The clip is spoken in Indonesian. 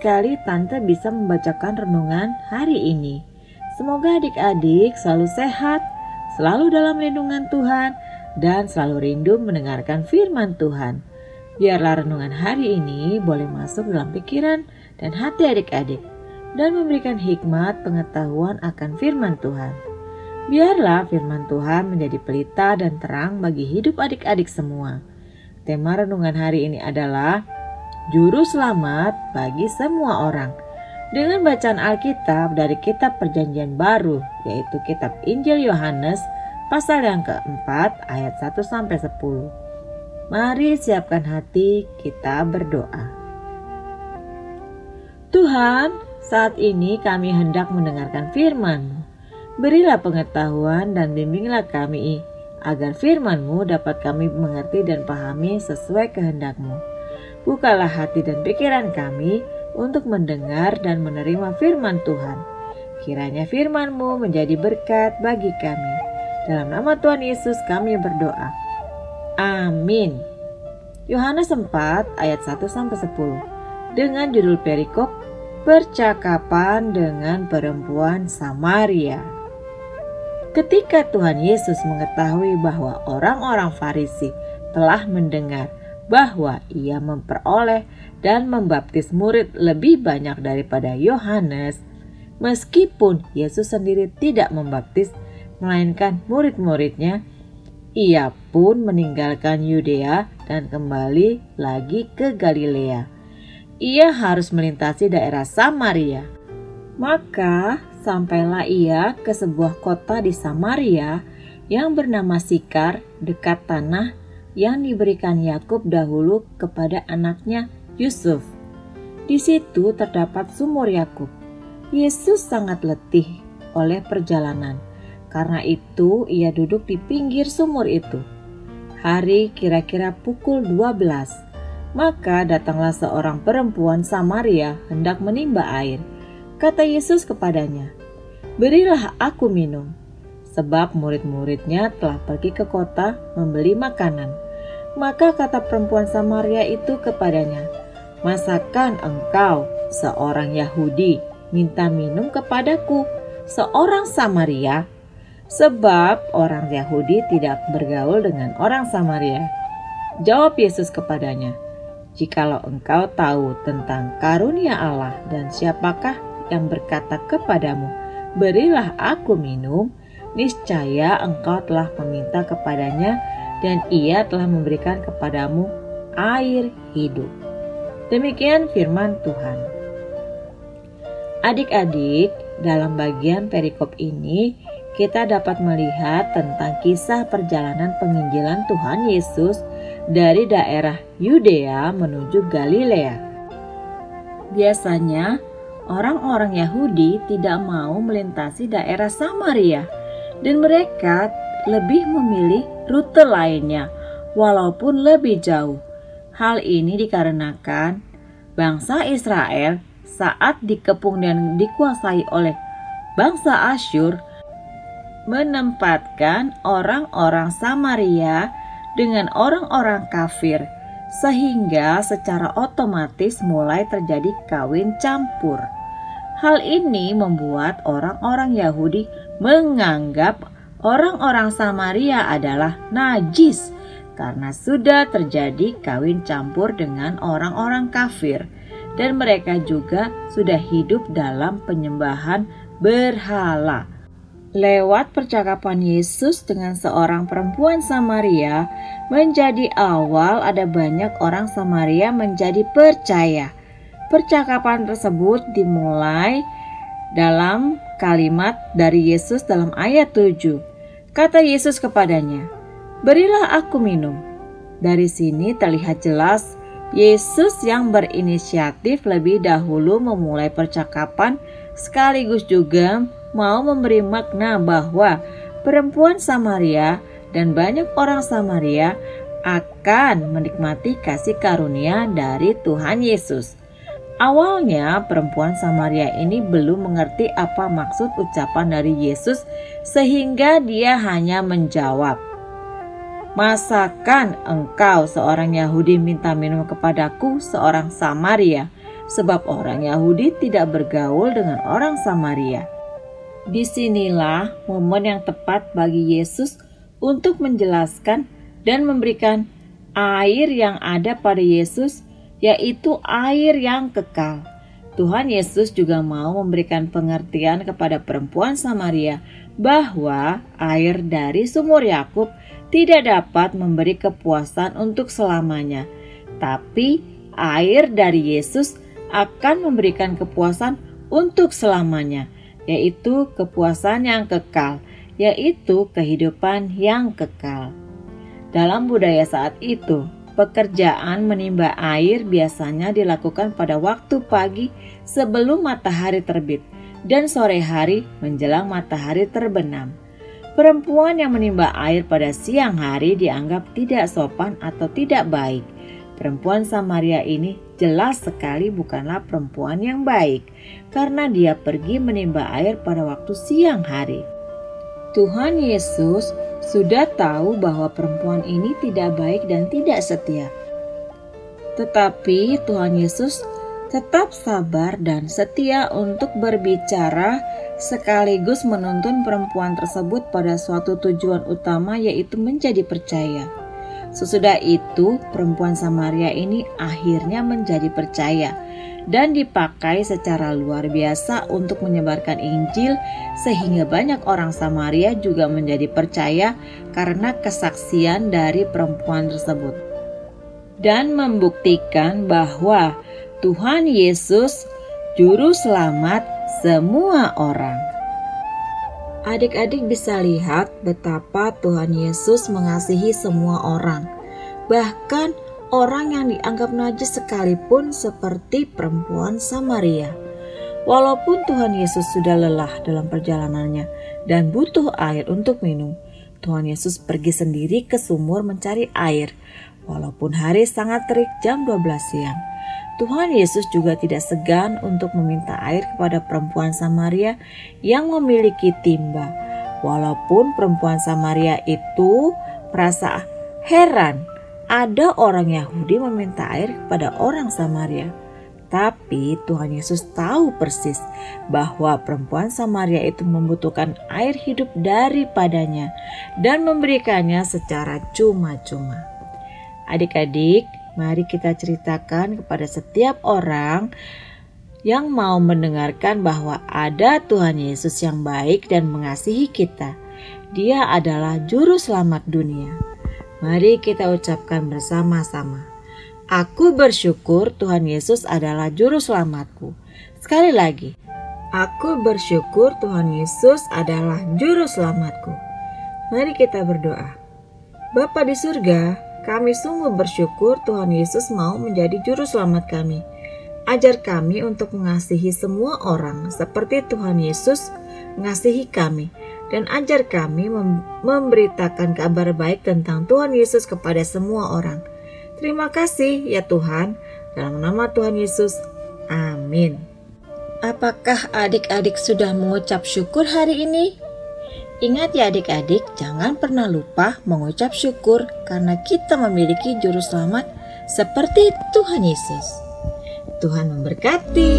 Sekali Tante bisa membacakan renungan hari ini. Semoga adik-adik selalu sehat, selalu dalam lindungan Tuhan, dan selalu rindu mendengarkan firman Tuhan. Biarlah renungan hari ini boleh masuk dalam pikiran dan hati adik-adik dan memberikan hikmat pengetahuan akan firman Tuhan. Biarlah firman Tuhan menjadi pelita dan terang bagi hidup adik-adik semua. Tema renungan hari ini adalah juru selamat bagi semua orang. Dengan bacaan Alkitab dari kitab Perjanjian Baru, yaitu kitab Injil Yohanes pasal yang keempat ayat 1 sampai 10. Mari siapkan hati kita berdoa. Tuhan, saat ini kami hendak mendengarkan firman-Mu. Berilah pengetahuan dan bimbinglah kami agar firman-Mu dapat kami mengerti dan pahami sesuai kehendak-Mu. Bukalah hati dan pikiran kami untuk mendengar dan menerima firman Tuhan. Kiranya firman-Mu menjadi berkat bagi kami. Dalam nama Tuhan Yesus kami berdoa. Amin. Yohanes 4 ayat 1 sampai 10 dengan judul perikop Percakapan dengan perempuan Samaria. Ketika Tuhan Yesus mengetahui bahwa orang-orang Farisi telah mendengar bahwa ia memperoleh dan membaptis murid lebih banyak daripada Yohanes, meskipun Yesus sendiri tidak membaptis, melainkan murid-muridnya, ia pun meninggalkan Yudea dan kembali lagi ke Galilea. Ia harus melintasi daerah Samaria. Maka sampailah ia ke sebuah kota di Samaria yang bernama Sikar dekat tanah yang diberikan Yakub dahulu kepada anaknya Yusuf. Di situ terdapat sumur Yakub. Yesus sangat letih oleh perjalanan. Karena itu ia duduk di pinggir sumur itu. Hari kira-kira pukul 12. Maka datanglah seorang perempuan Samaria hendak menimba air. Kata Yesus kepadanya, "Berilah aku minum." Sebab murid-muridnya telah pergi ke kota membeli makanan. Maka kata perempuan Samaria itu kepadanya, Masakan engkau, seorang Yahudi, minta minum kepadaku, seorang Samaria? Sebab orang Yahudi tidak bergaul dengan orang Samaria. Jawab Yesus kepadanya, Jikalau engkau tahu tentang karunia Allah dan siapakah yang berkata kepadamu, Berilah aku minum, niscaya engkau telah meminta kepadanya dan ia telah memberikan kepadamu air hidup. Demikian firman Tuhan. Adik-adik, dalam bagian perikop ini kita dapat melihat tentang kisah perjalanan penginjilan Tuhan Yesus dari daerah Yudea menuju Galilea. Biasanya, orang-orang Yahudi tidak mau melintasi daerah Samaria dan mereka lebih memilih rute lainnya walaupun lebih jauh. Hal ini dikarenakan bangsa Israel saat dikepung dan dikuasai oleh bangsa Asyur menempatkan orang-orang Samaria dengan orang-orang kafir sehingga secara otomatis mulai terjadi kawin campur. Hal ini membuat orang-orang Yahudi menganggap orang-orang Samaria adalah najis karena sudah terjadi kawin campur dengan orang-orang kafir dan mereka juga sudah hidup dalam penyembahan berhala. Lewat percakapan Yesus dengan seorang perempuan Samaria menjadi awal ada banyak orang Samaria menjadi percaya Percakapan tersebut dimulai dalam kalimat dari Yesus dalam ayat 7. Kata Yesus kepadanya, "Berilah aku minum." Dari sini terlihat jelas Yesus yang berinisiatif lebih dahulu memulai percakapan sekaligus juga mau memberi makna bahwa perempuan Samaria dan banyak orang Samaria akan menikmati kasih karunia dari Tuhan Yesus. Awalnya perempuan Samaria ini belum mengerti apa maksud ucapan dari Yesus sehingga dia hanya menjawab, Masakan engkau seorang Yahudi minta minum kepadaku seorang Samaria? Sebab orang Yahudi tidak bergaul dengan orang Samaria. Di sinilah momen yang tepat bagi Yesus untuk menjelaskan dan memberikan air yang ada pada Yesus, yaitu air yang kekal. Tuhan Yesus juga mau memberikan pengertian kepada perempuan Samaria bahwa air dari sumur Yakub tidak dapat memberi kepuasan untuk selamanya, tapi air dari Yesus akan memberikan kepuasan untuk selamanya, yaitu kepuasan yang kekal, yaitu kehidupan yang kekal. Dalam budaya saat itu, pekerjaan menimba air biasanya dilakukan pada waktu pagi sebelum matahari terbit dan sore hari menjelang matahari terbenam. Perempuan yang menimba air pada siang hari dianggap tidak sopan atau tidak baik. Perempuan Samaria ini jelas sekali bukanlah perempuan yang baik karena dia pergi menimba air pada waktu siang hari. Tuhan Yesus sudah tahu bahwa perempuan ini tidak baik dan tidak setia. Tetapi Tuhan Yesus tetap sabar dan setia untuk berbicara sekaligus menuntun perempuan tersebut pada suatu tujuan utama yaitu menjadi percaya. Sesudah itu, perempuan Samaria ini akhirnya menjadi percaya dan dipakai secara luar biasa untuk menyebarkan Injil sehingga banyak orang Samaria juga menjadi percaya karena kesaksian dari perempuan tersebut. Dan membuktikan bahwa Tuhan Yesus, Juru Selamat semua orang. Adik-adik bisa lihat betapa Tuhan Yesus mengasihi semua orang, bahkan orang yang dianggap najis sekalipun, seperti perempuan Samaria. Walaupun Tuhan Yesus sudah lelah dalam perjalanannya dan butuh air untuk minum, Tuhan Yesus pergi sendiri ke sumur mencari air, walaupun hari sangat terik jam 12 siang. Tuhan Yesus juga tidak segan untuk meminta air kepada perempuan Samaria yang memiliki timba. Walaupun perempuan Samaria itu merasa heran ada orang Yahudi meminta air kepada orang Samaria. Tapi Tuhan Yesus tahu persis bahwa perempuan Samaria itu membutuhkan air hidup daripadanya dan memberikannya secara cuma-cuma. Adik-adik, Mari kita ceritakan kepada setiap orang yang mau mendengarkan bahwa ada Tuhan Yesus yang baik dan mengasihi kita. Dia adalah juru selamat dunia. Mari kita ucapkan bersama-sama. Aku bersyukur Tuhan Yesus adalah juru selamatku. Sekali lagi, aku bersyukur Tuhan Yesus adalah juru selamatku. Mari kita berdoa. Bapa di surga, kami sungguh bersyukur Tuhan Yesus mau menjadi juru selamat kami. Ajar kami untuk mengasihi semua orang seperti Tuhan Yesus mengasihi kami dan ajar kami mem memberitakan kabar baik tentang Tuhan Yesus kepada semua orang. Terima kasih ya Tuhan, dalam nama Tuhan Yesus. Amin. Apakah adik-adik sudah mengucap syukur hari ini? Ingat ya adik-adik, jangan pernah lupa mengucap syukur karena kita memiliki juru selamat seperti Tuhan Yesus. Tuhan memberkati.